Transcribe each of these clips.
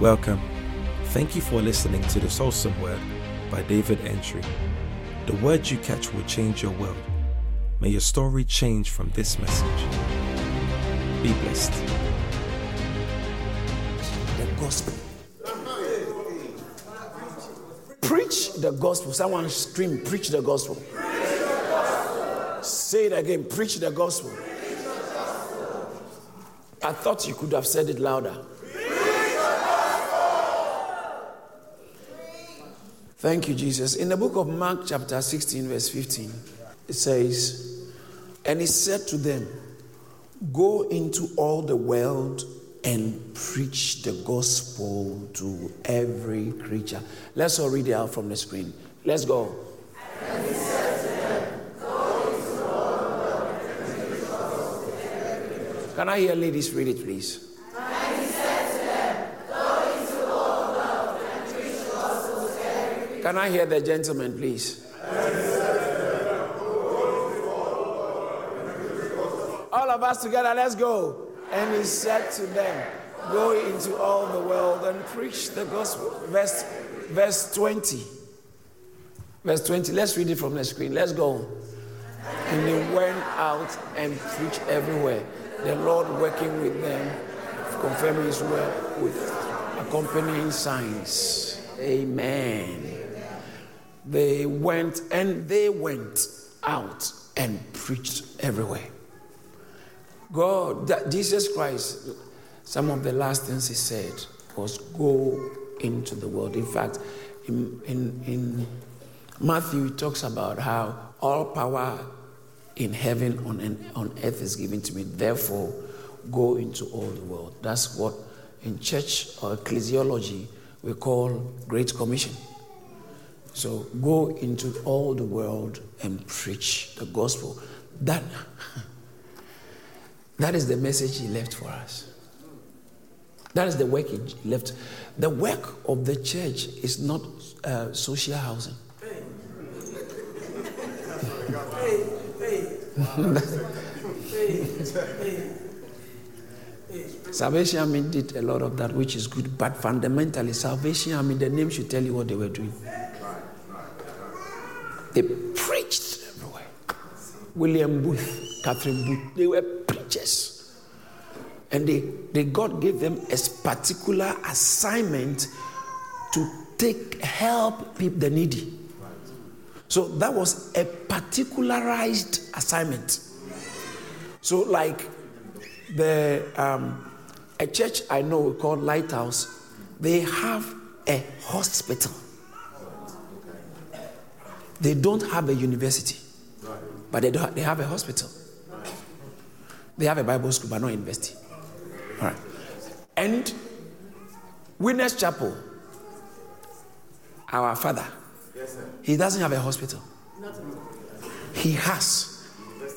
Welcome. Thank you for listening to the Soulsome Word by David Entry. The words you catch will change your world. May your story change from this message. Be blessed. The gospel. Preach the gospel. Someone scream, preach the gospel. Say it again, preach the gospel. I thought you could have said it louder. Thank you, Jesus. In the book of Mark, chapter 16, verse 15, it says, And he said to them, Go into all the world and preach the gospel to every creature. Let's all read it out from the screen. Let's go. Can I hear ladies read it, please? Can I hear the gentleman, please? All of us together, let's go. And he said to them, Go into all the world and preach the gospel. Verse, verse 20. Verse 20. Let's read it from the screen. Let's go. And they went out and preached everywhere. The Lord working with them, confirming his word with accompanying signs. Amen. They went and they went out and preached everywhere. God, that Jesus Christ, some of the last things he said was go into the world. In fact, in, in, in Matthew, he talks about how all power in heaven on, on earth is given to me. Therefore, go into all the world. That's what in church or ecclesiology we call Great Commission. So go into all the world and preach the gospel. That, that is the message he left for us. That is the work he left. The work of the church is not uh, social housing. Salvation Army did a lot of that, which is good, but fundamentally, Salvation Army, the name should tell you what they were doing. They preached everywhere. William Booth, Catherine Booth, they were preachers. And they, they God gave them a particular assignment to take help people, the needy. So that was a particularized assignment. So, like the um, a church I know called Lighthouse, they have a hospital. They don't have a university, but they, don't, they have a hospital. They have a Bible school, but not university. All right. And Winners Chapel, our father, he doesn't have a hospital. He has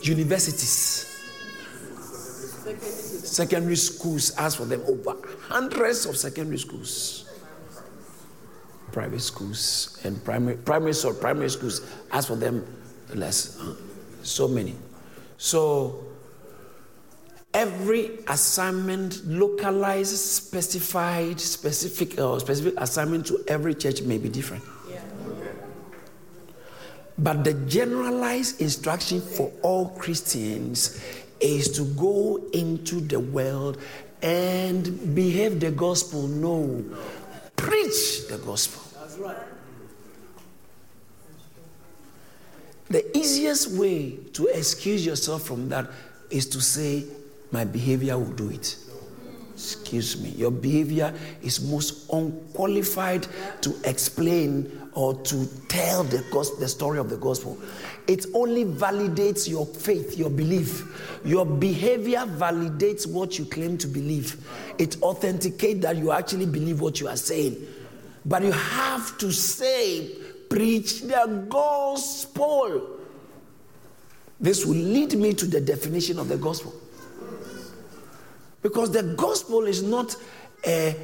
universities, secondary schools. As for them, over hundreds of secondary schools, private schools, and primary, primary or primary schools. As for them, less, uh, so many. So every assignment localized, specified, specific or specific assignment to every church may be different. But the generalized instruction for all Christians is to go into the world and behave the gospel. No, preach the gospel. That's right. The easiest way to excuse yourself from that is to say, My behavior will do it. Excuse me. Your behavior is most unqualified to explain or to tell the, gospel, the story of the gospel. It only validates your faith, your belief. Your behavior validates what you claim to believe. It authenticates that you actually believe what you are saying. But you have to say, preach the gospel. This will lead me to the definition of the gospel. Because the gospel is not a,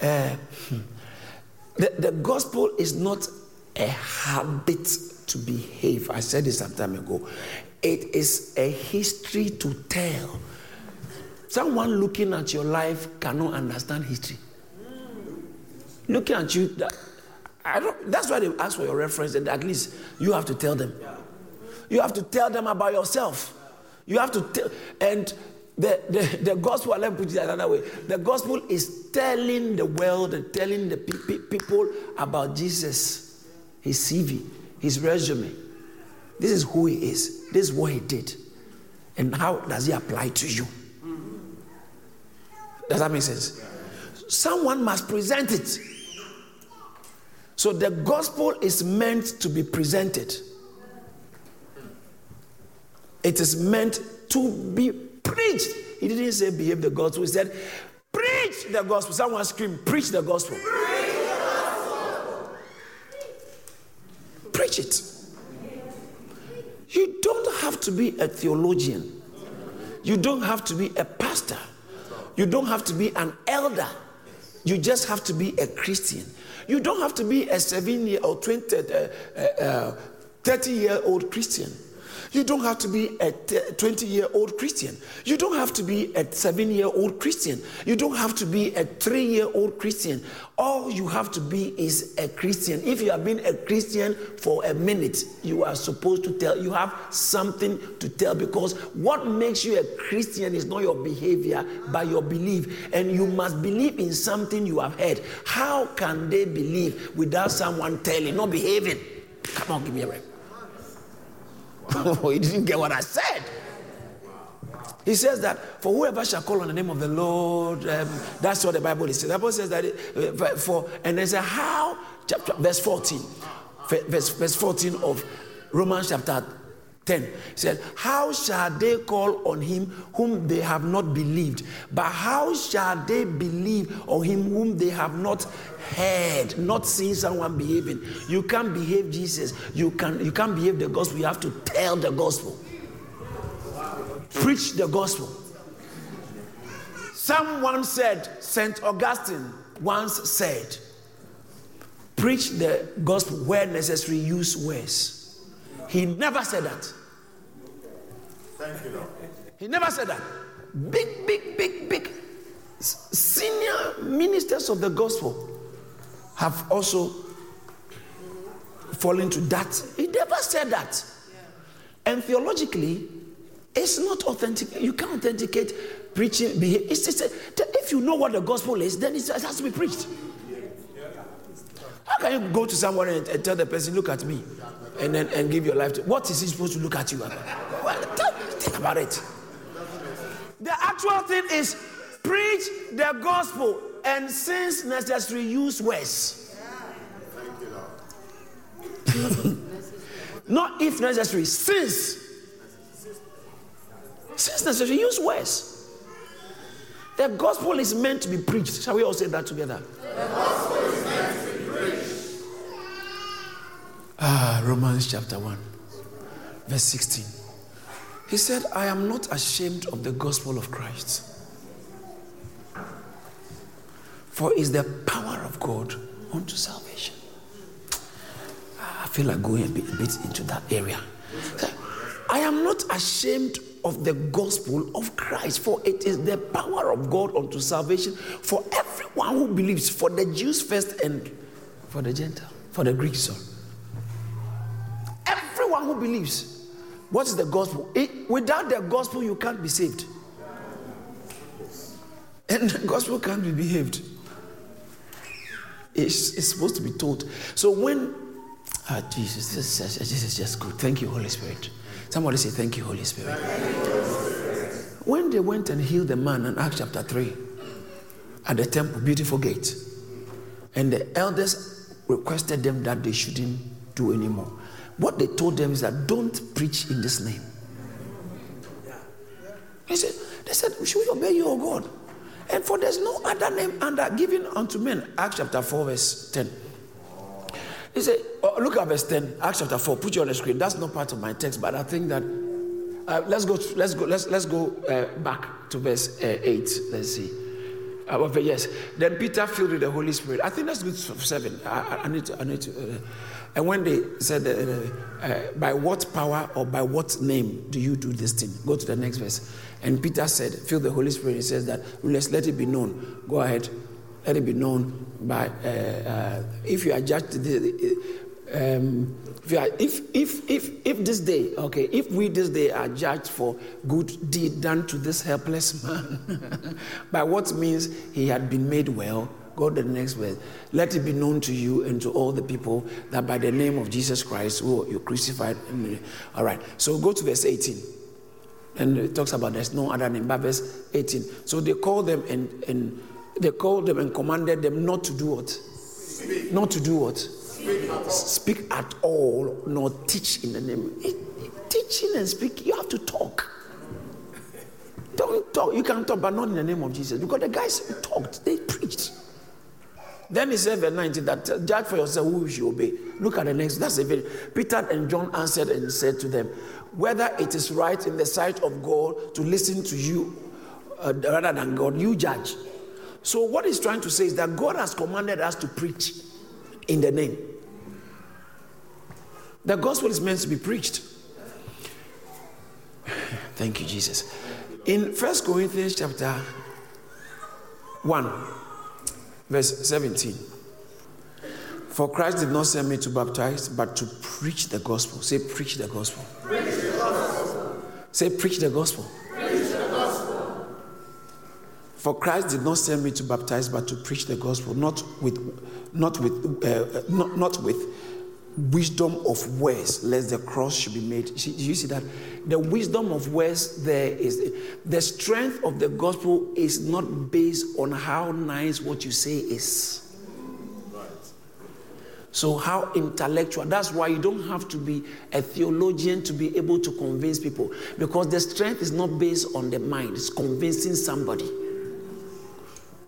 a the, the gospel is not a habit to behave. I said this some time ago. It is a history to tell. Someone looking at your life cannot understand history. Looking at you. That's why they ask for your reference, and at least you have to tell them. You have to tell them about yourself. You have to tell, and the, the, the gospel, let me put it another way. The gospel is telling the world and telling the pe- people about Jesus, his CV, his resume. This is who he is. This is what he did. And how does he apply to you? Does that make sense? Someone must present it. So the gospel is meant to be presented. It is meant to be preached. He didn't say behave the gospel, he said preach the gospel. Someone scream, preach the gospel. Preach, the gospel. preach it. You don't have to be a theologian. You don't have to be a pastor. You don't have to be an elder. You just have to be a Christian. You don't have to be a seven year or 20, uh, uh, uh 30 year old Christian. You don't have to be a 20 year old Christian. You don't have to be a seven year old Christian. You don't have to be a three year old Christian. All you have to be is a Christian. If you have been a Christian for a minute, you are supposed to tell, you have something to tell because what makes you a Christian is not your behavior, but your belief. And you must believe in something you have heard. How can they believe without someone telling, not behaving? Come on, give me a he didn't get what I said. He says that for whoever shall call on the name of the Lord, um, that's what the Bible is. The Bible says that it, uh, for and there's a how chapter verse 14, verse, verse 14 of Romans chapter 10 He said, How shall they call on him whom they have not believed? But how shall they believe on him whom they have not heard, not seen someone behaving? You can't behave Jesus. You, can, you can't behave the gospel. You have to tell the gospel. Preach the gospel. Someone said, St. Augustine once said, Preach the gospel where necessary, use words. He never said that. Thank you, Lord. He never said that. Big, big, big, big senior ministers of the gospel have also fallen to that. He never said that. And theologically, it's not authentic. You can't authenticate preaching. It's, it's if you know what the gospel is, then it has to be preached. How can you go to someone and, and tell the person, look at me? And then and give your life to what is he supposed to look at you about? Well, think about it. The actual thing is preach the gospel and since necessary use words. Not if necessary, since. Since necessary, use words. The gospel is meant to be preached. Shall we all say that together? Ah, Romans chapter 1, verse 16. He said, I am not ashamed of the gospel of Christ. For it's the power of God unto salvation. Ah, I feel like going a bit, a bit into that area. I am not ashamed of the gospel of Christ, for it is the power of God unto salvation for everyone who believes, for the Jews first and for the Gentile, for the Greeks. Sorry who believes. What is the gospel? It, without the gospel, you can't be saved. And the gospel can't be behaved. It's, it's supposed to be taught. So when, ah, Jesus, this is, this is just good. Thank you, Holy Spirit. Somebody say, Thank you, Holy Spirit. When they went and healed the man in Acts chapter 3 at the temple, beautiful gate, and the elders requested them that they shouldn't do anymore. What they told them is that don't preach in this name. He said, they said, Should we obey you, O God? And for there's no other name under given unto men. Acts chapter 4, verse 10. He said, oh, look at verse 10, Acts chapter 4, put you on the screen. That's not part of my text, but I think that uh, let's go let's go let's let's go uh, back to verse uh, 8. Let's see. Uh, yes. Then Peter filled with the Holy Spirit. I think that's good seven. I, I, need to I need to uh, and when they said, uh, uh, by what power or by what name do you do this thing? Go to the next verse. And Peter said, Fill the Holy Spirit. He says that, let's let it be known. Go ahead. let it be known by, uh, uh, if you are judged, um, if, are, if, if, if, if this day, okay, if we this day are judged for good deed done to this helpless man, by what means he had been made well, go to the next verse. Let it be known to you and to all the people that by the name of Jesus Christ, who you crucified. Uh, all right, so go to verse 18. And it talks about there's no other name, but verse 18. So they called them and, and they called them and commanded them not to do what? Speak. Not to do what? Speak at, speak at all, nor teach in the name. teaching and speaking, you have to talk. Don't talk. You can talk, but not in the name of Jesus. Because the guys talked, they preached. Then he said, verse 19, that uh, judge for yourself who you should obey. Look at the next. That's a very. Peter and John answered and said to them, Whether it is right in the sight of God to listen to you uh, rather than God, you judge. So, what he's trying to say is that God has commanded us to preach in the name. The gospel is meant to be preached. Thank you, Jesus. In First Corinthians chapter 1, verse 17. For Christ did not send me to baptize, but to preach the gospel. Say, preach the gospel. Preach the gospel. Say, preach the gospel. For Christ did not send me to baptize, but to preach the gospel, not with, not with, uh, not, not with wisdom of words, lest the cross should be made. You see that the wisdom of words there is the strength of the gospel is not based on how nice what you say is. So, how intellectual? That's why you don't have to be a theologian to be able to convince people because the strength is not based on the mind, it's convincing somebody.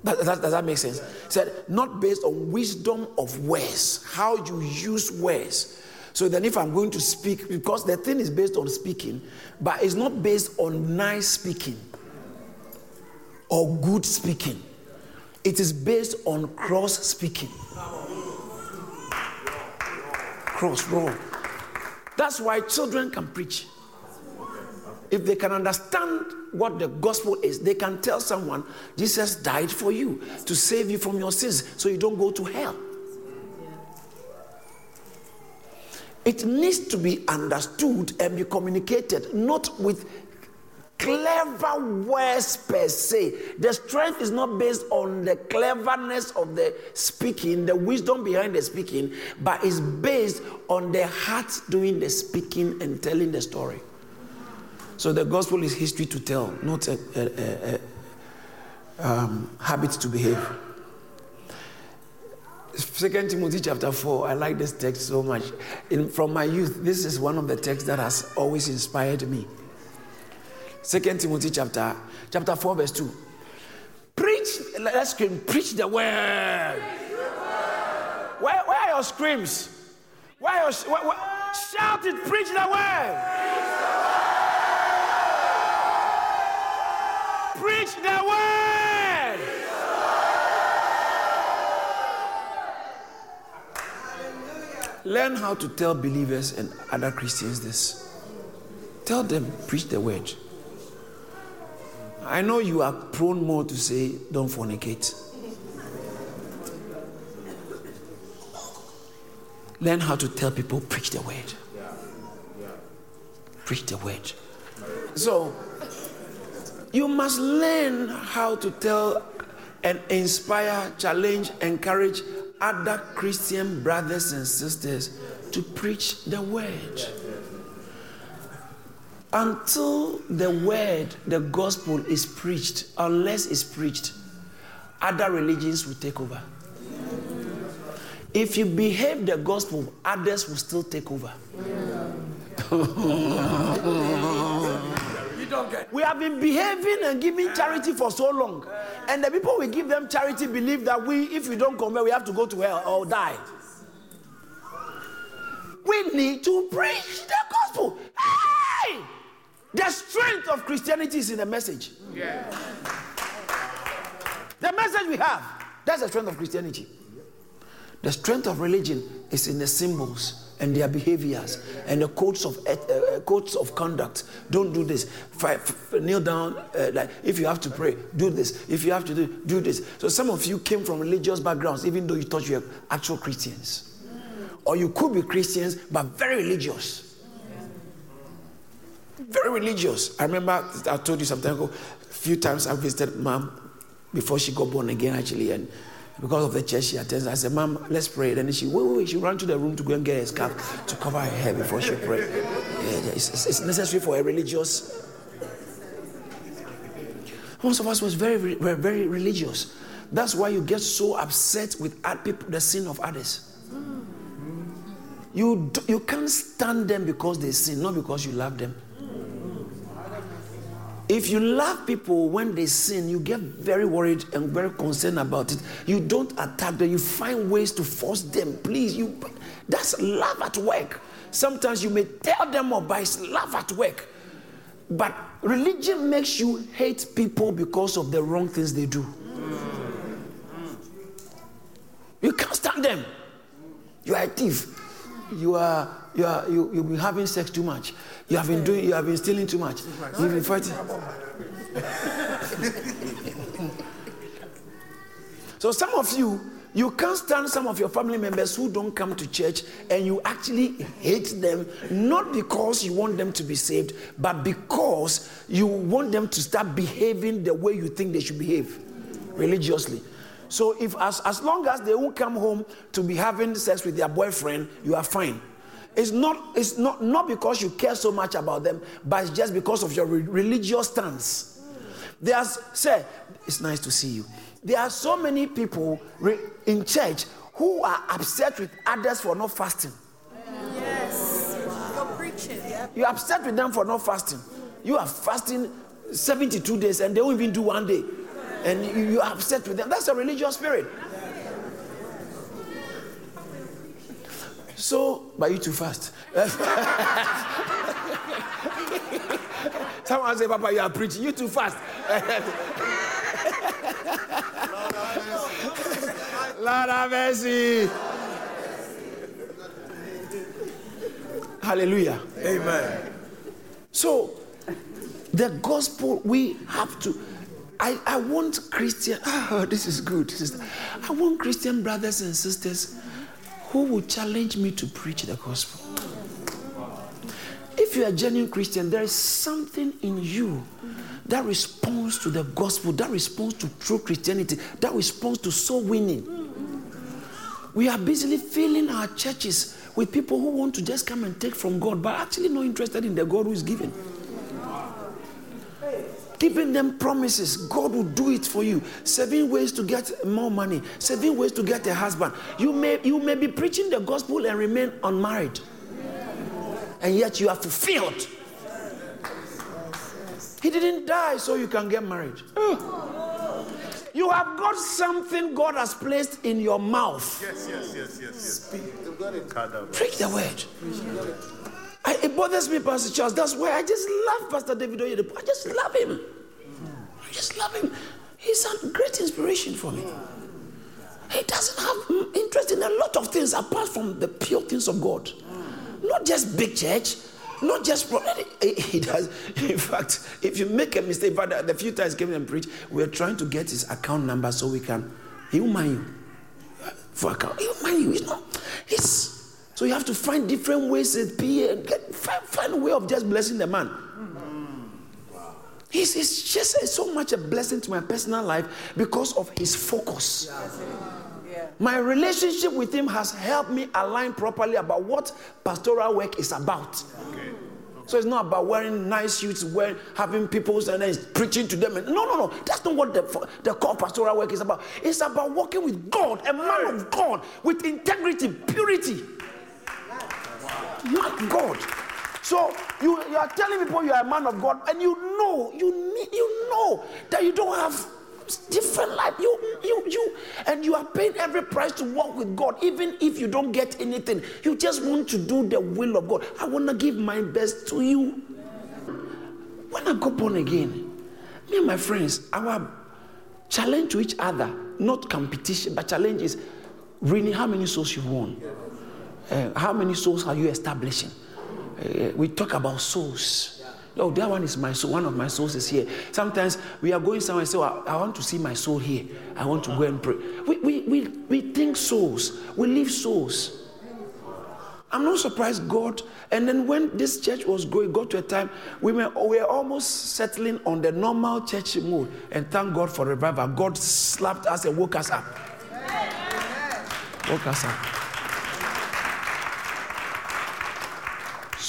That, that, does that make sense? said, not based on wisdom of words, how you use words. So then, if I'm going to speak, because the thing is based on speaking, but it's not based on nice speaking or good speaking, it is based on cross speaking. Cross, roll. That's why children can preach. If they can understand what the gospel is, they can tell someone, Jesus died for you to save you from your sins so you don't go to hell. It needs to be understood and be communicated, not with clever words per se. The strength is not based on the cleverness of the speaking, the wisdom behind the speaking, but is based on the heart doing the speaking and telling the story. So the gospel is history to tell, not a, a, a, a um, habit to behave. Second Timothy chapter 4, I like this text so much. In, from my youth, this is one of the texts that has always inspired me. Second Timothy chapter, chapter 4, verse 2. Preach, let's scream, preach the word. Where, where are your screams? Where are your, where, where, shout it, preach the word. Preach the word. Learn how to tell believers and other Christians this. Tell them, preach the word. I know you are prone more to say, don't fornicate. Learn how to tell people, preach the word. Preach the word. So, you must learn how to tell and inspire, challenge, encourage other Christian brothers and sisters to preach the word. Until the word, the gospel is preached, unless it's preached, other religions will take over. If you behave the gospel, others will still take over. We have been behaving and giving charity for so long. And the people we give them charity believe that we, if we don't come here, we have to go to hell or die. We need to preach the gospel. Hey! The strength of Christianity is in the message. Yeah. The message we have, that's the strength of Christianity. The strength of religion is in the symbols and their behaviors and the codes of uh, codes of conduct. Don't do this. kneel down. Uh, like if you have to pray, do this. If you have to do do this. So some of you came from religious backgrounds, even though you thought you were actual Christians, or you could be Christians but very religious. Very religious. I remember I told you some time ago. A few times I visited mom before she got born again, actually, and because of the church she attends. I said, Mom, let's pray. Then she, wait, wait. She ran to the room to go and get a scarf to cover her hair before she prayed. Yeah, it's, it's necessary for a religious. Most of us was very, very, very religious. That's why you get so upset with people, the sin of others. You, you can't stand them because they sin, not because you love them. If you love people when they sin, you get very worried and very concerned about it. You don't attack them, you find ways to force them. Please, you that's love at work. Sometimes you may tell them off, love at work. But religion makes you hate people because of the wrong things they do. You can't stand them. You are a thief. You are you are you, you've been having sex too much. You have been doing you have been stealing too much. You've been fighting. so some of you you can't stand some of your family members who don't come to church and you actually hate them not because you want them to be saved but because you want them to start behaving the way you think they should behave religiously so if as, as long as they won't come home to be having sex with their boyfriend you are fine it's not, it's not, not because you care so much about them, but it's just because of your re- religious stance. There's, say, it's nice to see you. There are so many people re- in church who are upset with others for not fasting. Yes. You're preaching. You're upset with them for not fasting. You are fasting 72 days and they won't even do one day. And you, you are upset with them. That's a religious spirit. So, but you too fast. Someone say, Papa, you are preaching. You too fast. Lord have mercy. Hallelujah. Amen. So, the gospel, we have to. I, I want Christian. Oh, this is good. This is, I want Christian brothers and sisters who will challenge me to preach the gospel. If you're a genuine Christian, there is something in you that responds to the gospel, that responds to true Christianity, that responds to soul winning. We are busily filling our churches with people who want to just come and take from God, but actually not interested in the God who is giving giving them promises. God will do it for you. Seven ways to get more money, seven ways to get a husband. You may, you may be preaching the gospel and remain unmarried, and yet you are fulfilled. He didn't die so you can get married. You have got something God has placed in your mouth. Yes, yes, yes, yes, yes. Speak. Preach the word. I, it bothers me, Pastor Charles. That's why I just love Pastor David Oyedepo. I just love him. I just love him. He's a great inspiration for me. He doesn't have interest in a lot of things apart from the pure things of God. Not just big church, not just he does. In fact, if you make a mistake, but the few times he came and preached, we are trying to get his account number so we can. He will mind you for account. He will mind you. He's not. It's so you have to find different ways to be and get, find, find a way of just blessing the man. He's, it's just so much a blessing to my personal life because of his focus. My relationship with him has helped me align properly about what pastoral work is about. Okay. So it's not about wearing nice suits, wearing, having people and then preaching to them. no, no, no. That's not what the, the core pastoral work is about. It's about working with God, a man of God, with integrity, purity not God. So you, you are telling people you are a man of God, and you know, you need, you know that you don't have different life. You, you, you, and you are paying every price to walk with God, even if you don't get anything. You just want to do the will of God. I want to give my best to you. When I got born again, me and my friends, our challenge to each other, not competition, but challenge is Really, how many souls you've won? Uh, how many souls are you establishing? Uh, we talk about souls. Oh, that one is my soul. One of my souls is here. Sometimes we are going somewhere and say, oh, I want to see my soul here. I want to go and pray. We, we, we, we think souls. We live souls. I'm not surprised God. And then when this church was growing, got to a time we were, we were almost settling on the normal church mode. And thank God for revival. God slapped us and woke us up. Woke us up.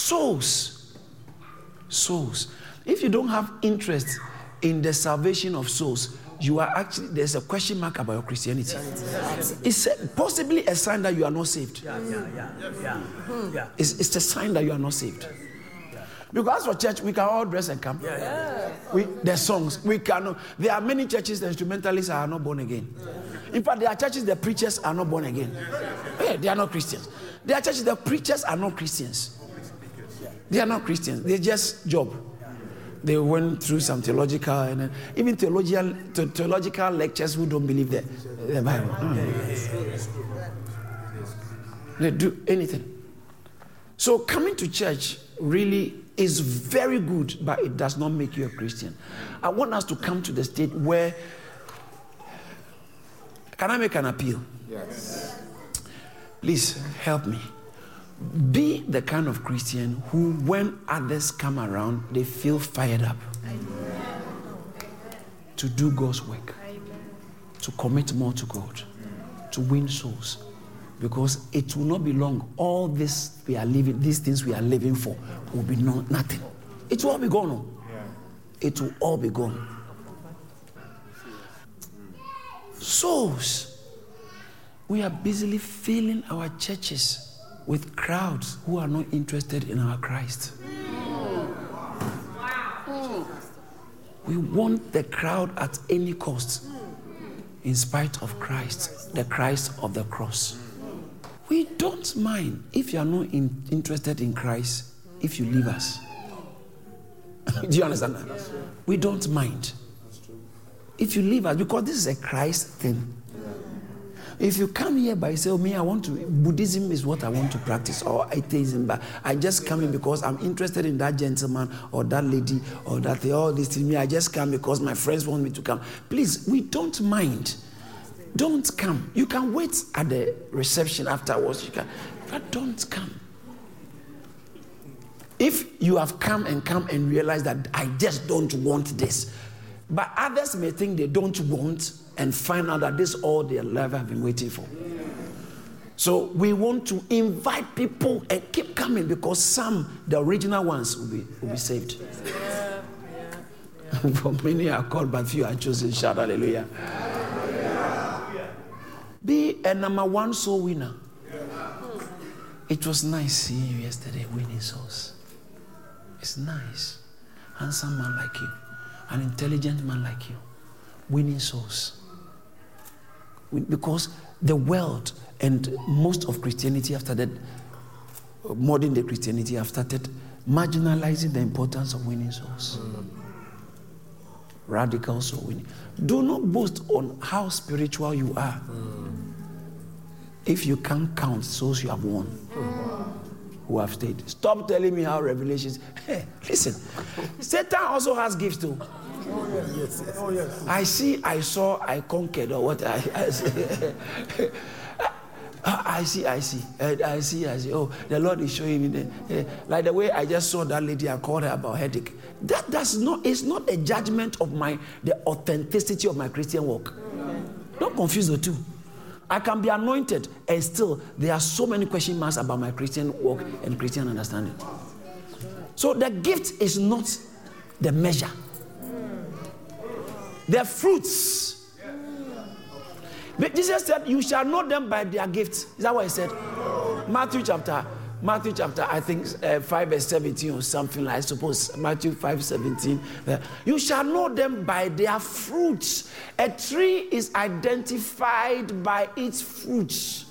Souls. Souls. If you don't have interest in the salvation of souls, you are actually there's a question mark about your Christianity. It's possibly a sign that you are not saved. Yeah, yeah, yeah, yeah. yeah. Hmm. It's, it's a sign that you are not saved. Because for church, we can all dress and come. Yeah, yeah. We, the songs, we cannot. There are many churches, the instrumentalists are not born again. In fact, there are churches, the preachers are not born again. Yeah, they are not Christians. There are churches, the preachers are not Christians. They are not Christians. They just job they went through some theological and even theological theological lectures who don't believe the, the Bible. Mm. They do anything. So coming to church really is very good, but it does not make you a Christian. I want us to come to the state where can I make an appeal? Yes. Please help me. Be the kind of Christian who, when others come around, they feel fired up Amen. to do God's work, Amen. to commit more to God, to win souls. Because it will not be long. All this we are living, these things we are living for, will be no, nothing. It will all be gone. Oh. It will all be gone. Souls. We are busily filling our churches with crowds who are not interested in our Christ. We want the crowd at any cost, in spite of Christ, the Christ of the cross. We don't mind if you are not in, interested in Christ if you leave us. Do you understand that? We don't mind if you leave us because this is a Christ thing. If you come here by say, oh, me, I want to, Buddhism is what I want to practice, or atheism, but I just come in because I'm interested in that gentleman or that lady or that they all this to me. I just come because my friends want me to come. Please, we don't mind. Don't come. You can wait at the reception afterwards. You can, but don't come. If you have come and come and realized that I just don't want this, but others may think they don't want, and find out that this is all their life have been waiting for. So we want to invite people and keep coming because some, the original ones, will be, will be saved. Yeah, yeah, yeah. for many are called, but few are chosen. Shout hallelujah. Be a number one soul winner. It was nice seeing you yesterday winning souls. It's nice. Handsome man like you, an intelligent man like you, winning souls because the world and most of Christianity have started, modern day Christianity have started marginalizing the importance of winning souls. Radical soul winning. Do not boast on how spiritual you are. If you can't count souls you have won, who have stayed. Stop telling me how revelations. Hey, listen, Satan also has gifts too. Oh, yes. Oh, yes. I see, I saw, I conquered, or what I, I see. I see, I see, I see, I see. Oh, the Lord is showing me the, uh, like the way I just saw that lady. I called her about headache. That does not. It's not a judgment of my the authenticity of my Christian walk. Don't confuse the two. I can be anointed, and still there are so many question marks about my Christian walk and Christian understanding. So the gift is not the measure. The fruits. But Jesus said, You shall know them by their gifts. Is that what he said? Matthew chapter, Matthew chapter, I think uh, 5 verse 17 or something I suppose Matthew 5 17. Uh, you shall know them by their fruits. A tree is identified by its fruits.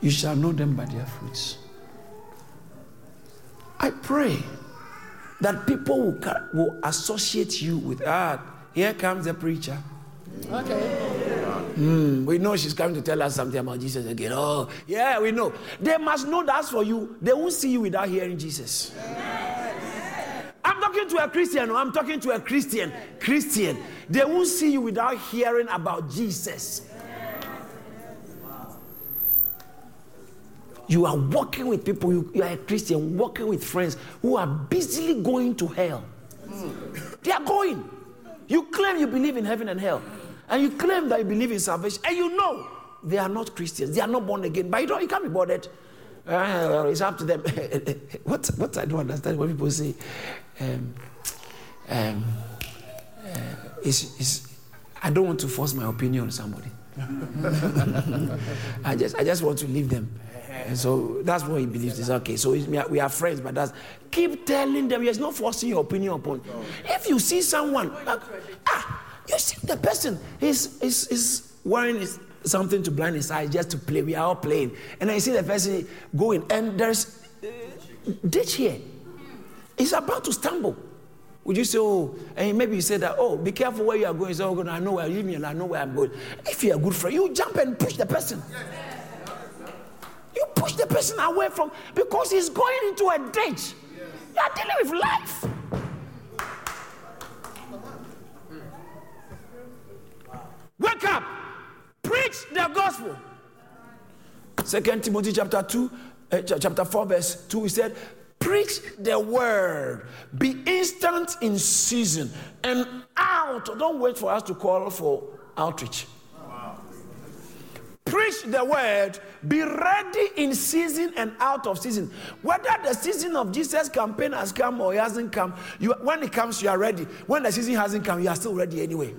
You shall know them by their fruits. I pray that people will, will associate you with, ah, here comes the preacher. Okay. Mm, we know she's coming to tell us something about Jesus again. Oh, yeah, we know. They must know that's for you. They won't see you without hearing Jesus. I'm talking to a Christian. I'm talking to a Christian. Christian. They won't see you without hearing about Jesus. You are walking with people, you, you are a Christian, walking with friends who are busily going to hell. They are going. You claim you believe in heaven and hell, and you claim that you believe in salvation, and you know they are not Christians, they are not born again, but you, don't, you can't be bothered. Uh, it's up to them. what, what I don't understand when people say, um, um, uh, is, is, I don't want to force my opinion on somebody. I just, I just want to leave them. And so that's what he believes is okay. So we are friends, but that's keep telling them. There's not forcing your opinion upon. If you see someone, uh, ah, you see the person is is is wearing his, something to blind his eyes just to play. We are all playing, and I see the person going, and there's uh, ditch here. He's about to stumble. Would you say, oh, and maybe you say that, oh, be careful where you are going. So, oh, I know where, leave me alone, I know where I'm going. If you're a good friend, you jump and push the person. The person away from because he's going into a ditch. You are dealing with life. Wake up, preach the gospel. Second Timothy chapter 2, uh, chapter 4, verse 2, he said, Preach the word, be instant in season and out. Don't wait for us to call for outreach. Preach the word, be ready in season and out of season. Whether the season of Jesus' campaign has come or hasn't come, you, when it comes, you are ready. When the season hasn't come, you are still ready anyway.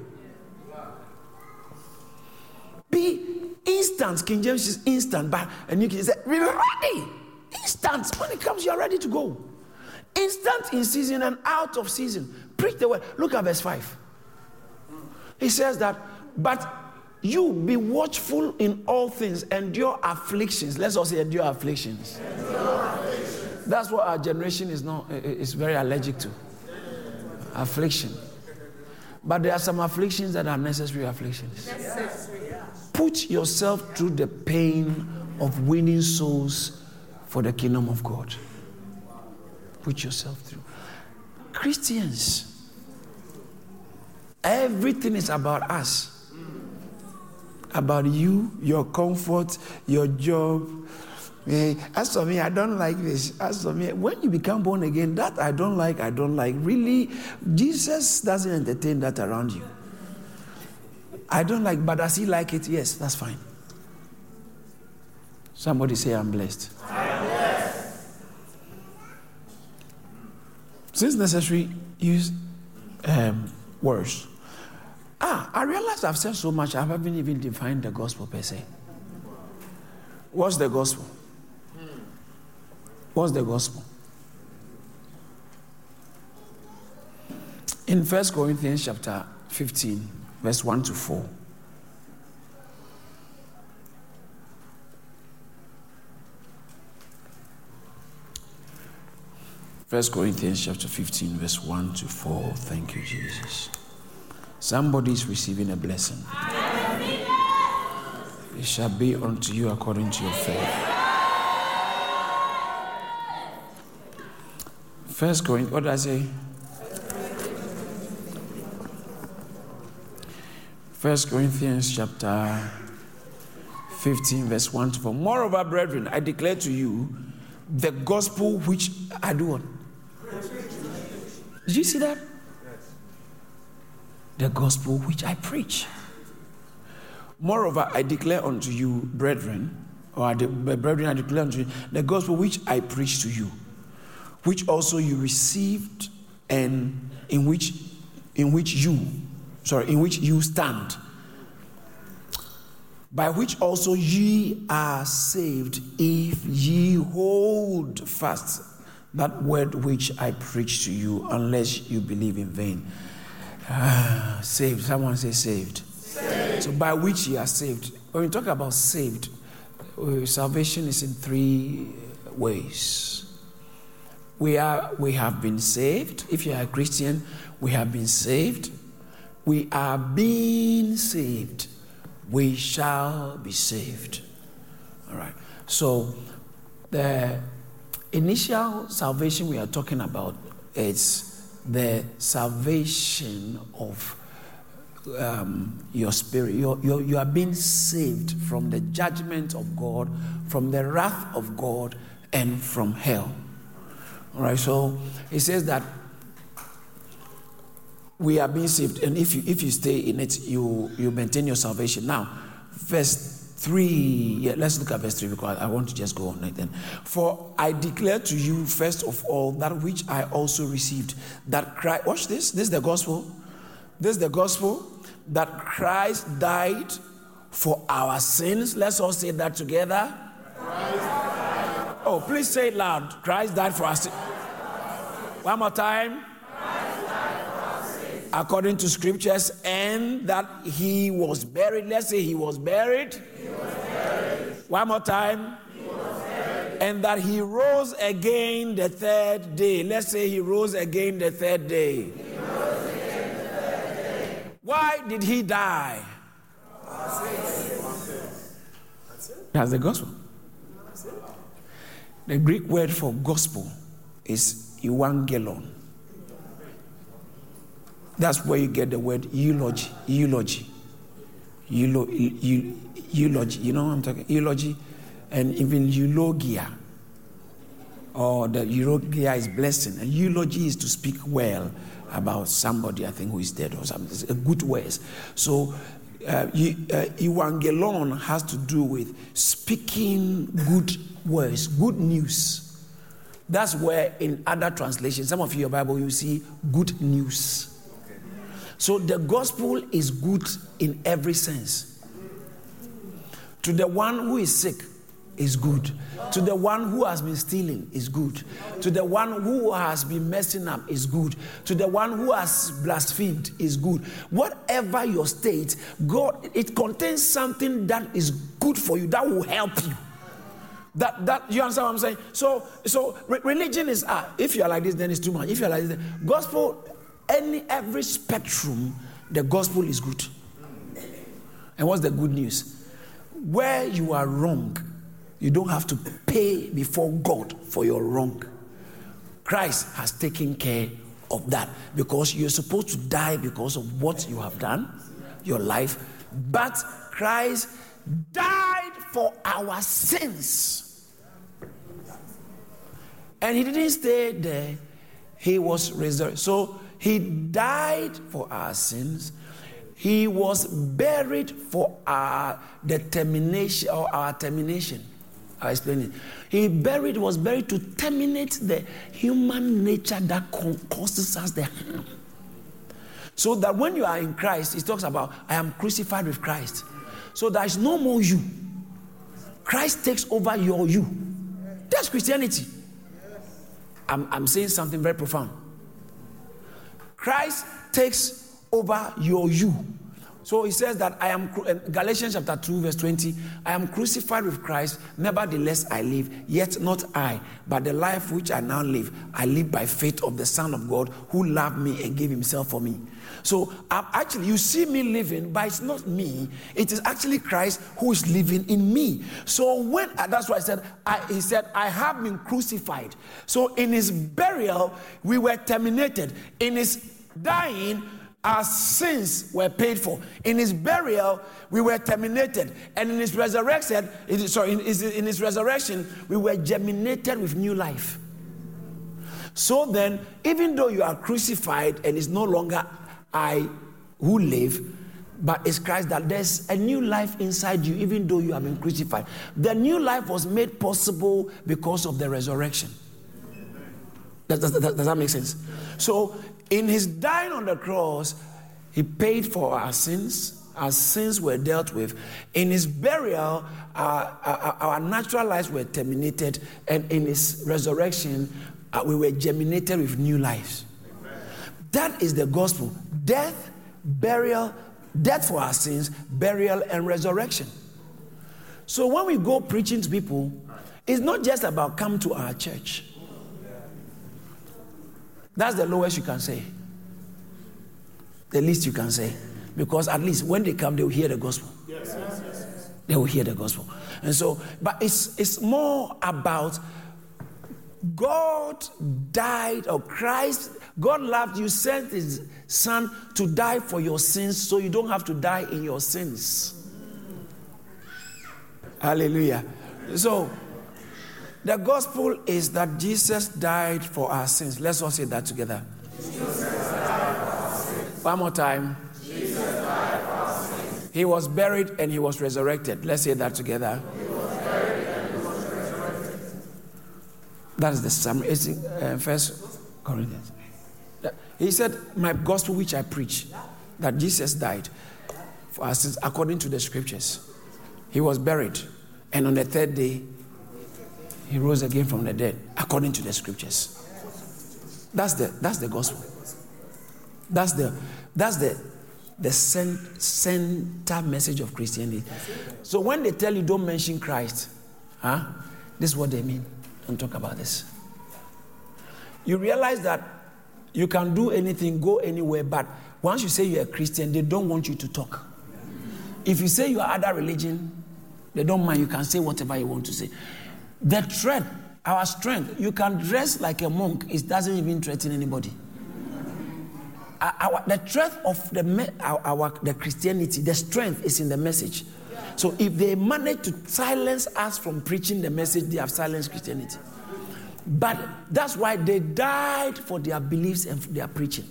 Be instant. King James is instant, but and you can say, be ready. Instant. When it comes, you are ready to go. Instant in season and out of season. Preach the word. Look at verse 5. He says that, but you be watchful in all things, endure afflictions. Let's all say endure afflictions. Afflictions. That's what our generation is not is very allergic to. Affliction. But there are some afflictions that are necessary afflictions. Put yourself through the pain of winning souls for the kingdom of God. Put yourself through. Christians, everything is about us about you, your comfort, your job. Eh, as for me, I don't like this. As for me, when you become born again, that I don't like, I don't like. Really, Jesus doesn't entertain that around you. I don't like, but does he like it? Yes, that's fine. Somebody say, I'm blessed. I'm blessed. Since necessary, use um, words. Ah, I realize I've said so much, I haven't even defined the gospel per se. What's the gospel? What's the gospel? In 1 Corinthians chapter 15, verse 1 to 4. First Corinthians chapter 15, verse 1 to 4. Thank you, Jesus. Somebody is receiving a blessing. It shall be unto you according to your faith. First Corinthians, what did I say? First Corinthians chapter 15, verse 1 to 4. Moreover, brethren, I declare to you the gospel which I do on. Did you see that? The gospel which I preach. Moreover, I declare unto you, brethren, or the brethren, I declare unto you the gospel which I preach to you, which also you received, and in which in which you, sorry, in which you stand, by which also ye are saved, if ye hold fast that word which I preach to you, unless you believe in vain. Ah, saved. Someone say saved. saved. So by which you are saved. When we talk about saved, uh, salvation is in three ways. We are we have been saved. If you are a Christian, we have been saved we are being saved, we shall be saved. All right. So the initial salvation we are talking about is the salvation of um, your spirit. You're, you're, you are being saved from the judgment of God, from the wrath of God, and from hell. All right, so he says that we are being saved, and if you if you stay in it, you you maintain your salvation. Now, verse three. Yeah, let's look at verse three because I want to just go on it then. For I declare to you first of all that which I also received, that Christ. Watch this. This is the gospel. This is the gospel that Christ died for our sins. Let's all say that together. Oh, please say it loud. Christ died for us. One more time. According to scriptures, and that he was buried. Let's say he was buried. He was buried. One more time. And that he rose again the third day. Let's say he rose again the third day. The third day. Why did he die? That's the gospel. The Greek word for gospel is euangelon. That's where you get the word eulogy. Eulogy. Eulogy. Eulogy. You know what I'm talking? Eulogy, and even eulogia. Or the eulogia is blessing, and eulogy is to speak well about somebody, I think, who is dead or something. A good words. So, uh, euangelon has to do with speaking good words, good news. That's where in other translations, some of your Bible, you see good news. So the gospel is good in every sense. To the one who is sick, is good. To the one who has been stealing is good. To the one who has been messing up is good. To the one who has blasphemed is good. Whatever your state, God, it contains something that is good for you, that will help you. That that you understand what I'm saying? So so re- religion is ah, if you are like this, then it's too much. If you are like this, gospel, any every spectrum, the gospel is good. And what's the good news? Where you are wrong, you don't have to pay before God for your wrong. Christ has taken care of that because you're supposed to die because of what you have done, your life. But Christ died for our sins. And he didn't stay there, he was resurrected. So he died for our sins. He was buried for our determination or our termination. I'll explain it. He buried, was buried to terminate the human nature that causes us the harm. So that when you are in Christ, it talks about, I am crucified with Christ. So there is no more you. Christ takes over your you. That's Christianity. I'm, I'm saying something very profound. Christ takes over your you. So he says that I am, uh, Galatians chapter 2, verse 20, I am crucified with Christ, nevertheless I live, yet not I, but the life which I now live, I live by faith of the Son of God who loved me and gave himself for me. So I'm actually, you see me living, but it's not me. It is actually Christ who is living in me. So when, uh, that's why I said, I, he said, I have been crucified. So in his burial, we were terminated. In his dying, our sins were paid for. In his burial, we were terminated. And in his resurrection, sorry, in his, resurrection, we were germinated with new life. So then, even though you are crucified and it's no longer I who live, but it's Christ that there's a new life inside you, even though you have been crucified. The new life was made possible because of the resurrection. Does, does, does that make sense? So in his dying on the cross, he paid for our sins. Our sins were dealt with. In his burial, our, our, our natural lives were terminated. And in his resurrection, uh, we were germinated with new lives. Amen. That is the gospel death, burial, death for our sins, burial, and resurrection. So when we go preaching to people, it's not just about come to our church. That's the lowest you can say. The least you can say. Because at least when they come, they will hear the gospel. Yes, yes, yes. They will hear the gospel. And so, but it's, it's more about God died, or Christ, God loved you, sent his son to die for your sins so you don't have to die in your sins. Hallelujah. So, the gospel is that Jesus died for our sins. Let's all say that together. One more time. He was buried and he was resurrected. Let's say that together. That is the summary. It's in uh, First Corinthians. He said, "My gospel, which I preach, that Jesus died for sins according to the scriptures. He was buried, and on the third day, he rose again from the dead, according to the scriptures. That's the that's the gospel. That's the that's the the cent, center message of Christianity. So when they tell you don't mention Christ, huh? This is what they mean. Don't talk about this. You realize that you can do anything, go anywhere, but once you say you're a Christian, they don't want you to talk. If you say you are other religion, they don't mind. You can say whatever you want to say. The threat, our strength, you can dress like a monk, it doesn't even threaten anybody our, the strength of the, our, our, the Christianity, the strength is in the message. So if they manage to silence us from preaching the message, they have silenced Christianity. But that's why they died for their beliefs and their preaching.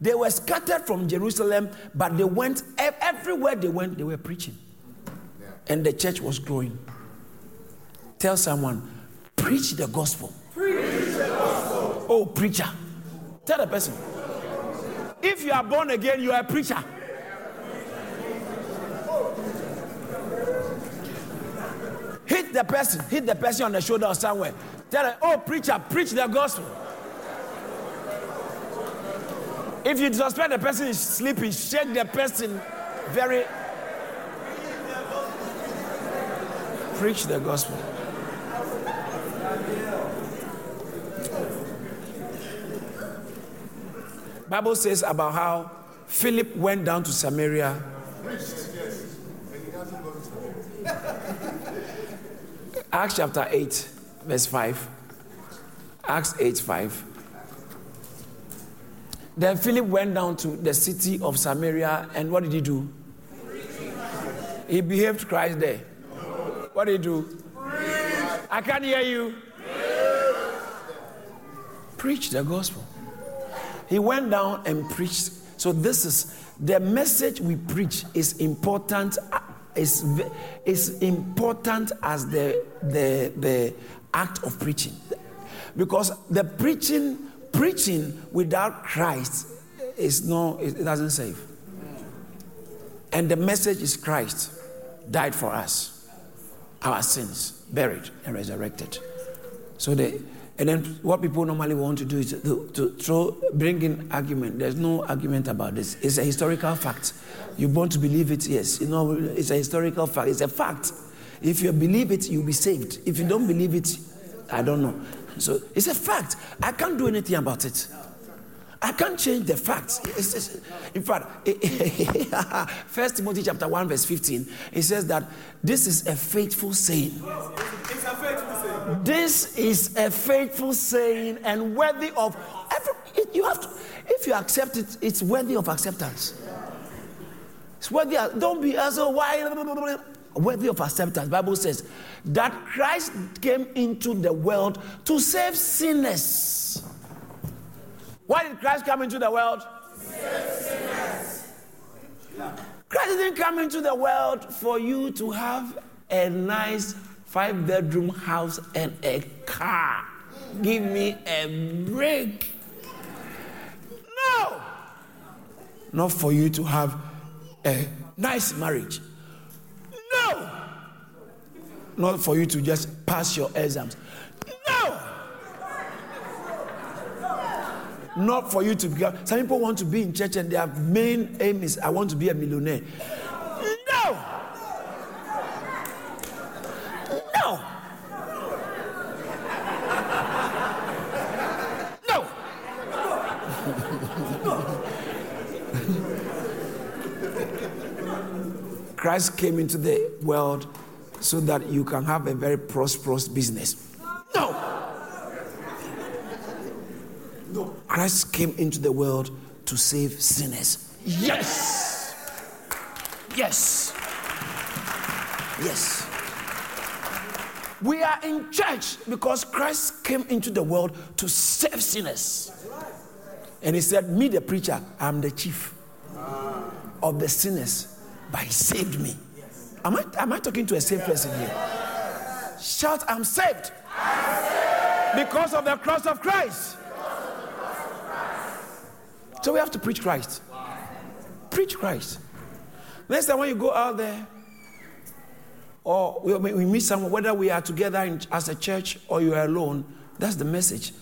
They were scattered from Jerusalem, but they went everywhere they went, they were preaching. And the church was growing. Tell someone, preach the gospel. Preach the gospel. Oh, preacher. Tell the person, if you are born again, you are a preacher. Hit the person, hit the person on the shoulder or somewhere. Tell them, oh, preacher, preach the gospel. If you suspect the person is sleeping, shake the person very. Preach the gospel. Bible says about how Philip went down to Samaria. Acts chapter 8, verse 5. Acts 8, 5. Then Philip went down to the city of Samaria, and what did he do? He behaved Christ there. What did he do? Preach. I can't hear you. Preach the gospel. He went down and preached. So this is the message we preach is important. Is, is important as the, the, the act of preaching. Because the preaching, preaching without Christ is no, it doesn't save. And the message is Christ died for us, our sins, buried and resurrected. So the and then what people normally want to do is to, to throw, bring in argument. There's no argument about this. It's a historical fact. You want to believe it, yes. You know, it's a historical fact. It's a fact. If you believe it, you'll be saved. If you don't believe it, I don't know. So it's a fact. I can't do anything about it. I can't change the facts. It's, in fact, First Timothy chapter 1, verse 15, it says that this is a faithful saying. It's a faithful saying. This is a faithful saying and worthy of every, it, you have to, if you accept it, it's worthy of acceptance. It's worthy of, don't be uh, as a why worthy of acceptance. Bible says that Christ came into the world to save sinners. Why did Christ come into the world? Christ didn't come into the world for you to have a nice five bedroom house and a car. Give me a break. No! Not for you to have a nice marriage. No! Not for you to just pass your exams. No! Not for you to become. Some people want to be in church and their main aim is, I want to be a millionaire. No! No! No! Christ came into the world so that you can have a very prosperous business. No. No. Christ came into the world to save sinners. Yes. Yes. Yes. We are in church because Christ came into the world to save sinners. And he said, Me, the preacher, I'm the chief of the sinners, but he saved me. Am I, am I talking to a saved person here? Shout, I'm saved. Because of the cross of Christ. So we have to preach Christ. Preach Christ. Next time when you go out there, or we, meet someone, whether we are together in, as a church or you are alone, that's the message.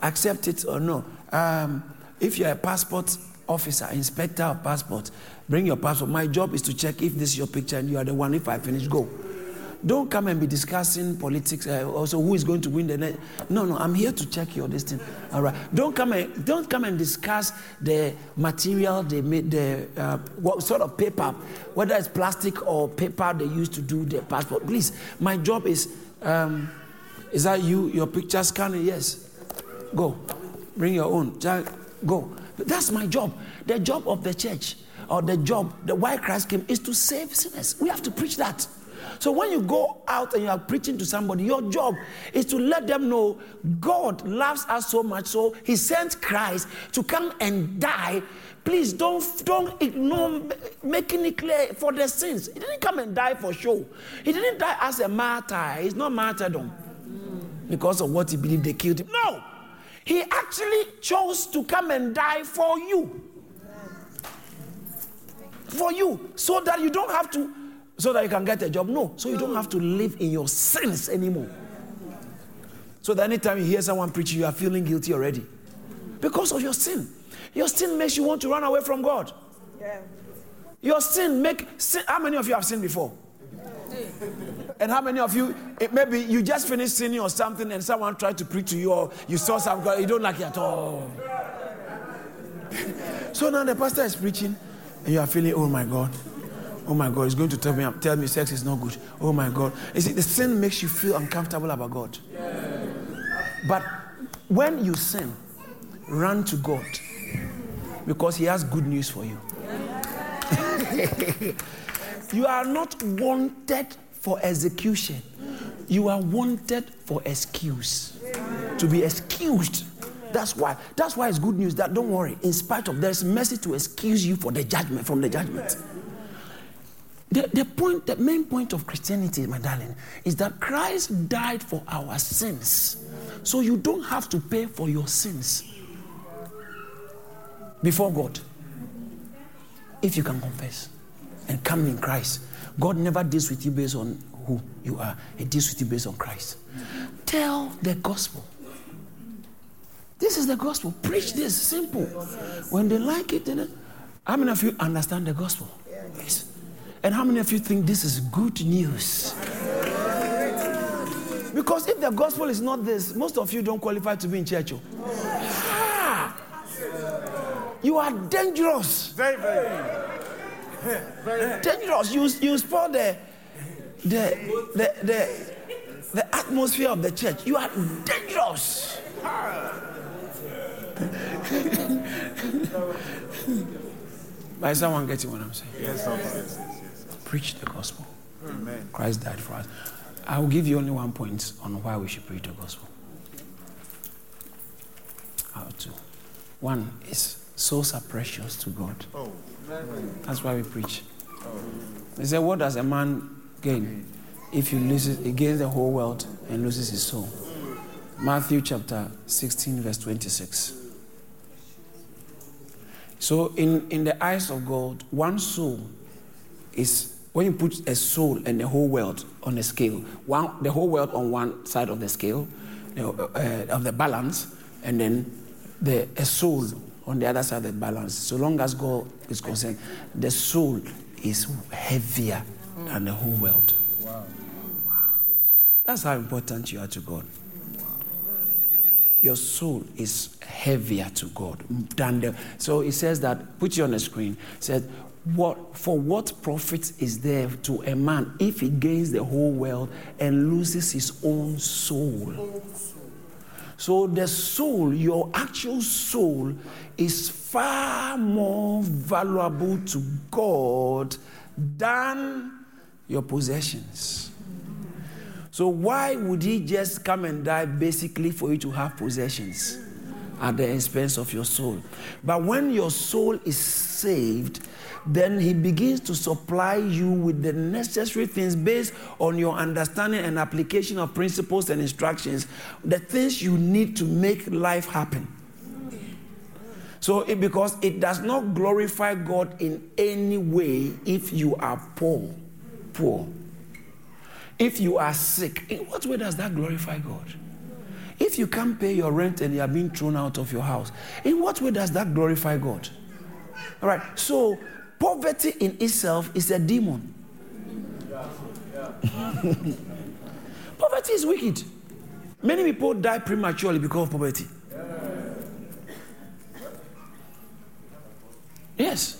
Accept it or no. Um, if you're a passport officer, inspector of passport, bring your passport. My job is to check if this is your picture and you are the one. If I finish, go. Don't come and be discussing politics. Uh, also, who is going to win the next? No, no. I'm here to check your thing. All right. Don't come and don't come and discuss the material they made, the uh, what sort of paper, whether it's plastic or paper they used to do the passport. Please, my job is. Um, is that you? Your picture scanning? Yes. Go. Bring your own. Go. That's my job. The job of the church or the job, the why Christ came, is to save sinners. We have to preach that. So when you go out and you are preaching to somebody, your job is to let them know God loves us so much, so He sent Christ to come and die. Please don't don't ignore making it clear for their sins. He didn't come and die for show. He didn't die as a martyr. It's not martyrdom because of what he believed they killed him. No. He actually chose to come and die for you. For you. So that you don't have to, so that you can get a job. No. So you don't have to live in your sins anymore. So that anytime you hear someone preaching, you are feeling guilty already. Because of your sin. Your sin makes you want to run away from God. Yeah. Your sin make sin. How many of you have sinned before? And how many of you, it, maybe you just finished sinning or something and someone tried to preach to you or you saw some God, you don't like it at all. so now the pastor is preaching and you are feeling, oh my God, oh my God, he's going to tell me, tell me sex is not good. Oh my God. You see, the sin makes you feel uncomfortable about God. But when you sin, run to God because he has good news for you. You are not wanted for execution. You are wanted for excuse. To be excused. That's why. That's why it's good news that don't worry. In spite of there's mercy to excuse you for the judgment from the judgment. The, the point, the main point of Christianity, my darling, is that Christ died for our sins. So you don't have to pay for your sins before God if you can confess and come in Christ. God never deals with you based on who you are, He deals with you based on Christ. Tell the gospel. This is the gospel. Preach this. Simple. When they like it, then, how many of you understand the gospel? Yes. And how many of you think this is good news? Because if the gospel is not this, most of you don't qualify to be in church. Oh. Ah, you are dangerous. Very, very dangerous. You, you spoil the, the, the, the, the atmosphere of the church. You are dangerous. By someone getting what I'm saying? Yes, yes, yes, yes. Preach the gospel. Amen. Christ died for us. I will give you only one point on why we should preach the gospel. How to. One is souls are precious to God. Oh. That's why we preach. They say, What does a man gain if he loses, he gains the whole world and loses his soul? Matthew chapter 16, verse 26. So, in, in the eyes of God, one soul is when you put a soul and the whole world on a scale, one, the whole world on one side of the scale, you know, uh, of the balance, and then the, a soul on the other side of the balance. So long as God is concerned, the soul is heavier than the whole world. Wow. wow. That's how important you are to God. Your soul is heavier to God than the. So it says that, put you on the screen, says, What, for what profit is there to a man if he gains the whole world and loses his own soul? So, the soul, your actual soul, is far more valuable to God than your possessions. So, why would he just come and die basically for you to have possessions at the expense of your soul? But when your soul is saved, then he begins to supply you with the necessary things based on your understanding and application of principles and instructions, the things you need to make life happen. So, it, because it does not glorify God in any way if you are poor, poor. If you are sick, in what way does that glorify God? If you can't pay your rent and you are being thrown out of your house, in what way does that glorify God? All right, so poverty in itself is a demon. poverty is wicked. Many people die prematurely because of poverty. Yes.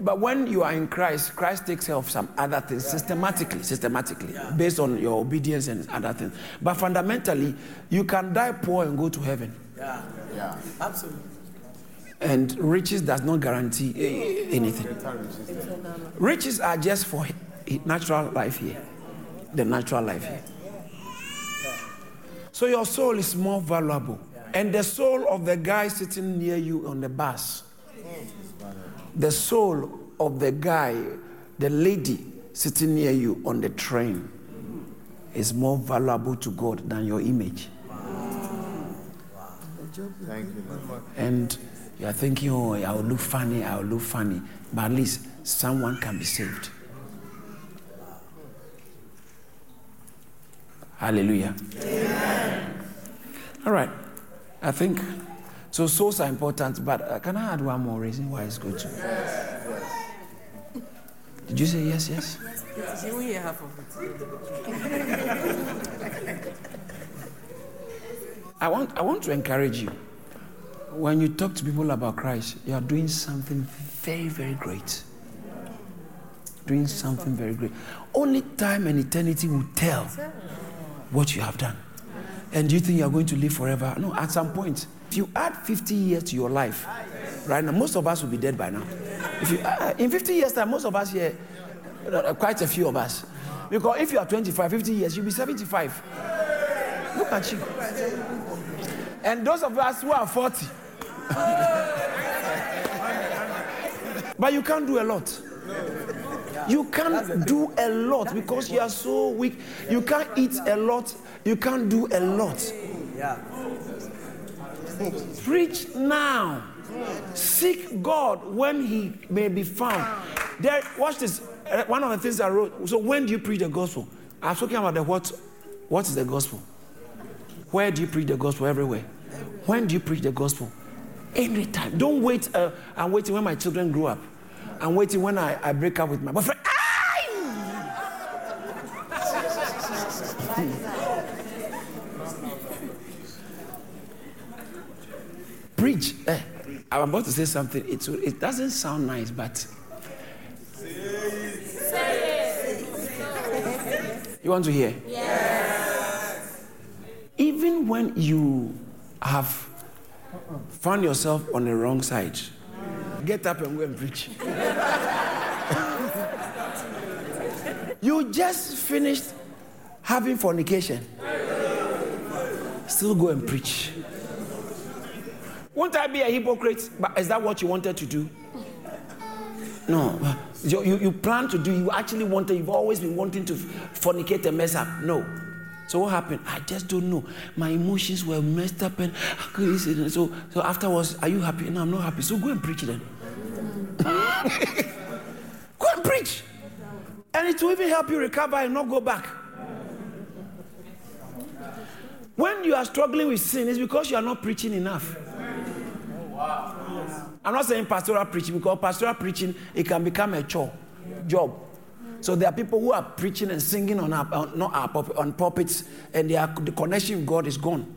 But when you are in Christ, Christ takes care of some other things systematically, systematically, based on your obedience and other things. But fundamentally, you can die poor and go to heaven. Yeah. Yeah. Absolutely. And riches does not guarantee anything. Riches are just for natural life here, the natural life here. So your soul is more valuable. And the soul of the guy sitting near you on the bus, the soul of the guy, the lady sitting near you on the train is more valuable to God than your image. Thank you. Lord. And you are thinking, oh, I will look funny, I will look funny. But at least someone can be saved. Hallelujah. All right. I think so. Souls are important, but uh, can I add one more reason why it's good to? Did you say yes? Yes. Hear half of it. I want, I want to encourage you. When you talk to people about Christ, you are doing something very, very great. Doing something very great. Only time and eternity will tell what you have done. And do you think you are going to live forever? No, at some point. If you add 50 years to your life, right now, most of us will be dead by now. If you, uh, in 50 years' time, most of us here, uh, quite a few of us, because if you are 25, 50 years, you'll be 75. Look at you. And those of us who are 40. but you can't do a lot. You can't do a lot because you are so weak. You can't eat a lot. You can't do a lot. Yeah. Preach now. Seek God when He may be found. There, watch this. Uh, One of the things I wrote. So, when do you preach the gospel? I was talking about the what. What is the gospel? Where do you preach the gospel? Everywhere. When do you preach the gospel? Anytime. Don't wait. Uh, I'm waiting when my children grow up. I'm waiting when I, I break up with my boyfriend. Preach. Eh, I'm about to say something. It, it doesn't sound nice, but. You want to hear? Yes. Even when you have found yourself on the wrong side, get up and go and preach. you just finished having fornication. Still go and preach. Won't I be a hypocrite? But is that what you wanted to do? No. You, you, you plan to do, you actually wanted, you've always been wanting to fornicate and mess up. No. So what happened? I just don't know. My emotions were messed up and so so afterwards, are you happy? No, I'm not happy. So go and preach then. go and preach. And it will even help you recover and not go back. When you are struggling with sin, it's because you are not preaching enough. I'm not saying pastoral preaching because pastoral preaching it can become a chore, job. So there are people who are preaching and singing on, our, on not our pulpit, on pulpits, and are, the connection with God is gone.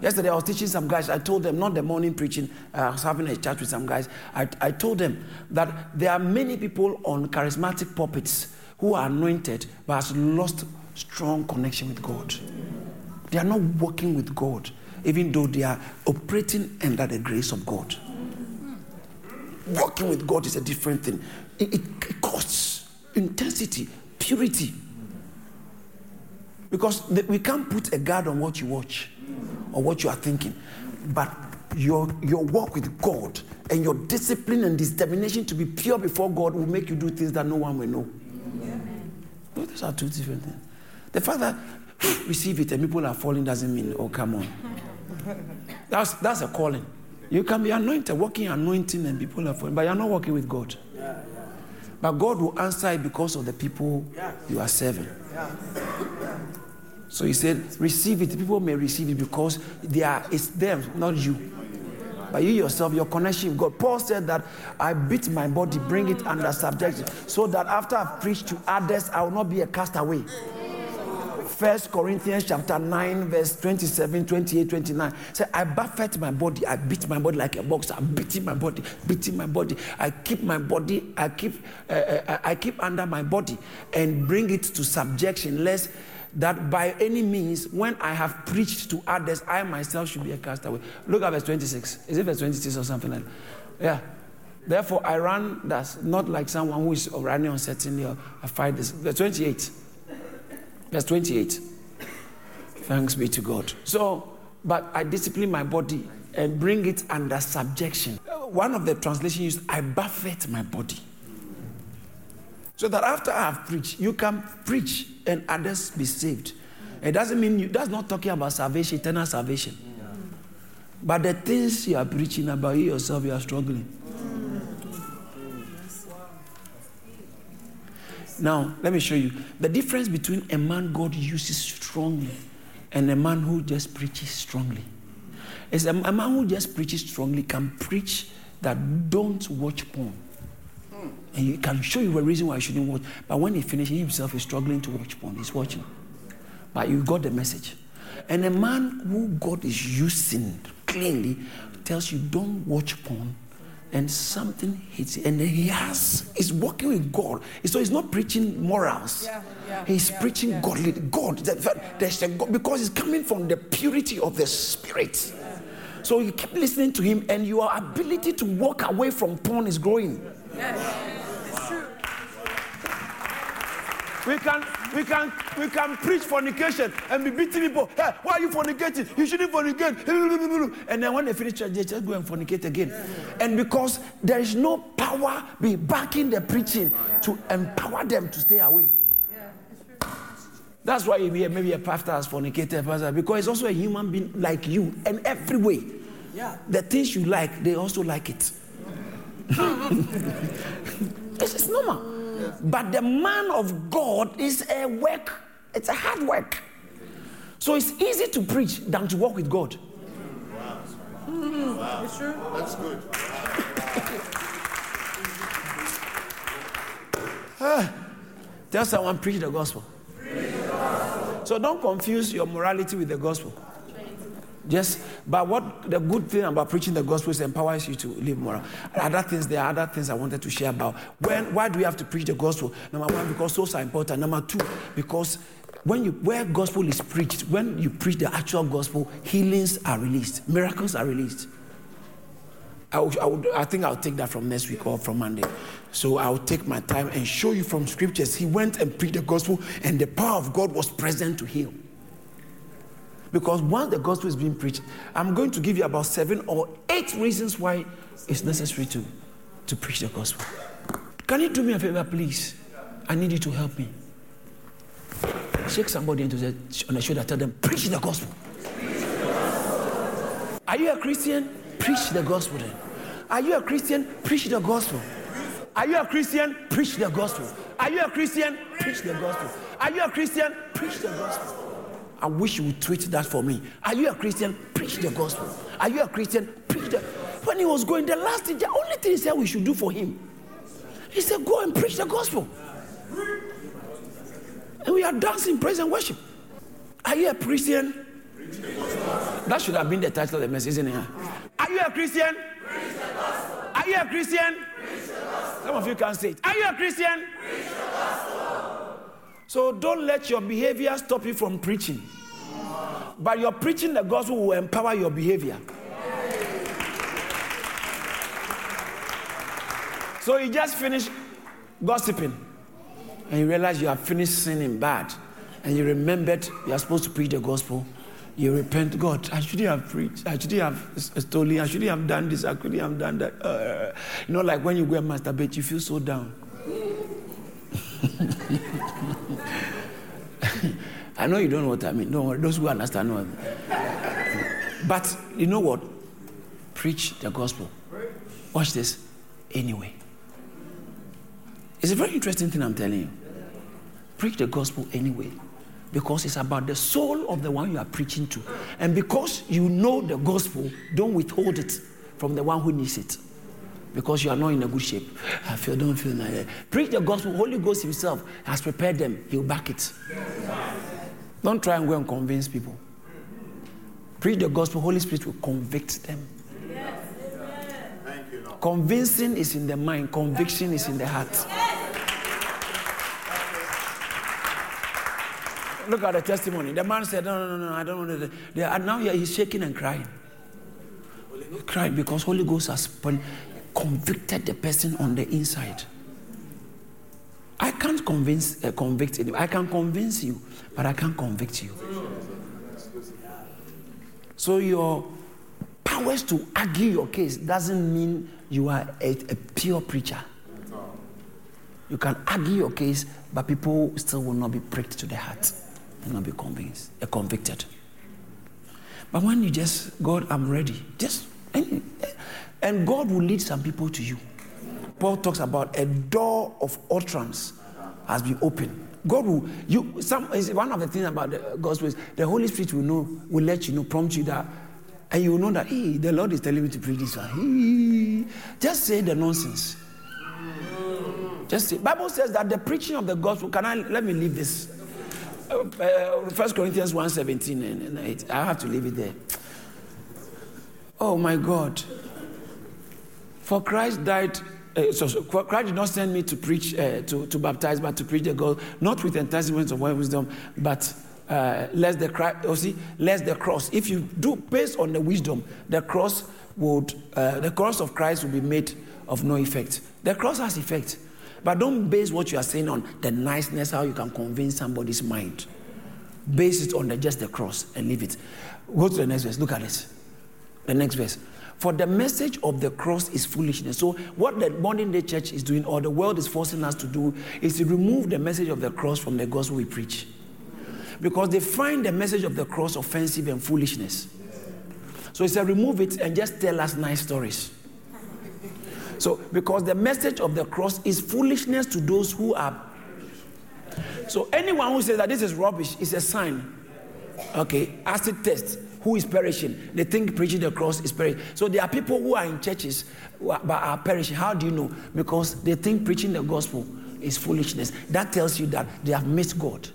Yesterday, I was teaching some guys. I told them, not the morning preaching, I was having a chat with some guys. I, I told them that there are many people on charismatic pulpits who are anointed but has lost strong connection with God. They are not working with God, even though they are operating under the grace of God. Working with God is a different thing. It, it, it costs intensity, purity. Because we can't put a guard on what you watch or what you are thinking. But your, your work with God and your discipline and determination to be pure before God will make you do things that no one will know. No, those are two different things. The fact that receive it and people are falling doesn't mean, oh, come on. That's, that's a calling. You can be anointed, walking anointing, and people are falling, but you're not working with God. But God will answer it because of the people you are serving. So he said, receive it. People may receive it because they are, it's them, not you. But you yourself, your connection with God. Paul said that I beat my body, bring it under subjection, so that after I've preached to others, I will not be a castaway. First Corinthians chapter 9, verse 27, 28, 29. Say, I buffet my body, I beat my body like a boxer. I'm beating my body, beating my body. I keep my body, I keep uh, uh, I keep under my body and bring it to subjection, lest that by any means, when I have preached to others, I myself should be a castaway. Look at verse 26. Is it verse 26 or something like that? Yeah. Therefore, I run that's not like someone who is running uncertainly or I fight this. Verse 28. Verse 28. Thanks be to God. So, but I discipline my body and bring it under subjection. Uh, one of the translations used, I buffet my body. So that after I have preached, you can preach and others be saved. It doesn't mean you, that's not talking about salvation, eternal salvation. But the things you are preaching about you yourself, you are struggling. Now, let me show you the difference between a man God uses strongly and a man who just preaches strongly. Is a, a man who just preaches strongly can preach that don't watch porn. Hmm. And he can show you a reason why you shouldn't watch. But when he finishes, he himself is struggling to watch porn. He's watching. But you got the message. And a man who God is using clearly tells you don't watch porn. And something hits and then he has he's working with God. So he's not preaching morals. Yeah, yeah, he's yeah, preaching godly God. That- There's a God because it's coming from the purity of the spirit. So you keep listening to him, and your ability to walk away from porn is growing. It's We can, we can, we can preach fornication and be beating people. Hey, why are you fornicating? You shouldn't fornicate. And then when they finish church, they just go and fornicate again. And because there is no power be backing the preaching to empower them to stay away. That's why you hear maybe a pastor has fornicated, pastor, because he's also a human being like you, and every way. Yeah. The things you like, they also like it. This is But the man of God is a work, it's a hard work. So it's easy to preach than to walk with God. It's true. That's good. Ah, tell someone, preach the gospel. So don't confuse your morality with the gospel. Just, but what the good thing about preaching the gospel is it empowers you to live moral. Other things, there are other things I wanted to share about. When, why do we have to preach the gospel? Number one, because souls are important. Number two, because when you where gospel is preached, when you preach the actual gospel, healings are released, miracles are released. I, would, I, would, I think I'll take that from next week or from Monday. So I'll take my time and show you from scriptures. He went and preached the gospel, and the power of God was present to heal. Because once the gospel is being preached, I'm going to give you about seven or eight reasons why it's necessary to, to preach the gospel. Can you do me a favor, please? I need you to help me. Shake somebody into the, on the shoulder, tell them, preach the gospel. Are you a Christian? Preach the gospel then. Are you a Christian? Preach the gospel. Are you a Christian? Preach the gospel. Are you a Christian? Preach the gospel. Are you a Christian? Preach the gospel. I wish you would tweet that for me. Are you a Christian? Preach the gospel. Are you a Christian? Preach the. When he was going, the last thing, the only thing he said we should do for him, he said, "Go and preach the gospel." And we are dancing, praise and worship. Are you a Christian? That should have been the title of the message, isn't it? Are you a Christian? Are you a Christian? Some of you can't say it. Are you a Christian? So don't let your behavior stop you from preaching. But your preaching the gospel will empower your behavior. So you just finish gossiping and you realize you have finished sinning bad and you remembered you are supposed to preach the gospel. You repent, God, I shouldn't have preached. I shouldn't have stolen. I shouldn't have done this. I couldn't have done that. Uh, you know, like when you go and masturbate, you feel so down. I know you don't know what I mean. Don't worry. Those who understand know. But you know what? Preach the gospel. Watch this. Anyway. It's a very interesting thing I'm telling you. Preach the gospel anyway. Because it's about the soul of the one you are preaching to. And because you know the gospel, don't withhold it from the one who needs it. Because you are not in a good shape. I feel, don't feel like that. Preach the gospel. Holy Ghost Himself has prepared them. He'll back it. Don't try and go and convince people. Preach the gospel. Holy Spirit will convict them. Convincing is in the mind, conviction is in the heart. Look at the testimony. The man said, No, no, no, no I don't to. And now he's shaking and crying. Crying because Holy Ghost has convicted the person on the inside. I can't convince, uh, convict anyone. I can convince you, but I can't convict you. So your powers to argue your case doesn't mean you are a, a pure preacher. You can argue your case, but people still will not be pricked to the heart will not be convinced, uh, convicted. But when you just, God, I'm ready, just, and, and God will lead some people to you. Paul talks about a door of utterance has been opened. God will, you, some, one of the things about the gospel is the Holy Spirit will know, will let you know, prompt you that, and you will know that, hey, the Lord is telling me to preach this one. Hey, just say the nonsense. Just say, Bible says that the preaching of the gospel, can I, let me leave this uh, First Corinthians 1 17 and 8. I have to leave it there. Oh my God. For Christ died. Uh, so, Christ did not send me to preach, uh, to, to baptize, but to preach the gospel, not with enticements of wisdom, but uh, less the cross. Oh, see, less the cross. If you do based on the wisdom, the cross would, uh, the cross of Christ will be made of no effect. The cross has effect. But don't base what you are saying on the niceness, how you can convince somebody's mind. Base it on the, just the cross and leave it. Go to the next verse. Look at this. The next verse. For the message of the cross is foolishness. So, what the modern day church is doing, or the world is forcing us to do, is to remove the message of the cross from the gospel we preach. Because they find the message of the cross offensive and foolishness. So, it's a remove it and just tell us nice stories. So, because the message of the cross is foolishness to those who are. So, anyone who says that this is rubbish is a sign. Okay, acid test. Who is perishing? They think preaching the cross is perishing. So, there are people who are in churches but are perishing. How do you know? Because they think preaching the gospel is foolishness. That tells you that they have missed God.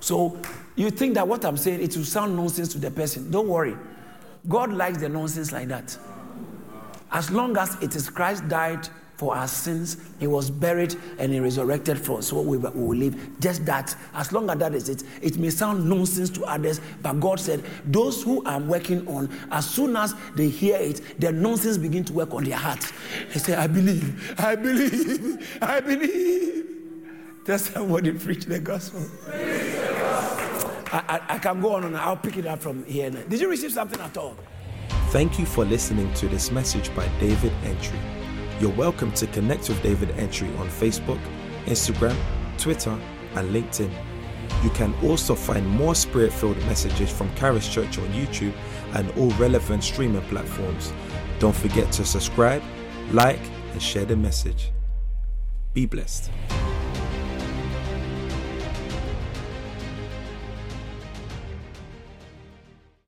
So, you think that what I'm saying it will sound nonsense to the person. Don't worry. God likes the nonsense like that. As long as it is Christ died for our sins, he was buried and he resurrected for us, so we, will live. Just that, as long as that is it, it may sound nonsense to others, but God said, Those who I'm working on, as soon as they hear it, their nonsense begin to work on their hearts. He said, I believe, I believe, I believe. Tell somebody preach the gospel. I, I, I, can go on and I'll pick it up from here. Did you receive something at all? Thank you for listening to this message by David Antwi. You're welcome to connect with David Antwi on Facebook, Instagram, Twitter, and LinkedIn. You can also find more spirit filled messages from Charis Church on YouTube and all relevant streaming platforms. Don't forget to subscribe, like, and share the message. Be blessed.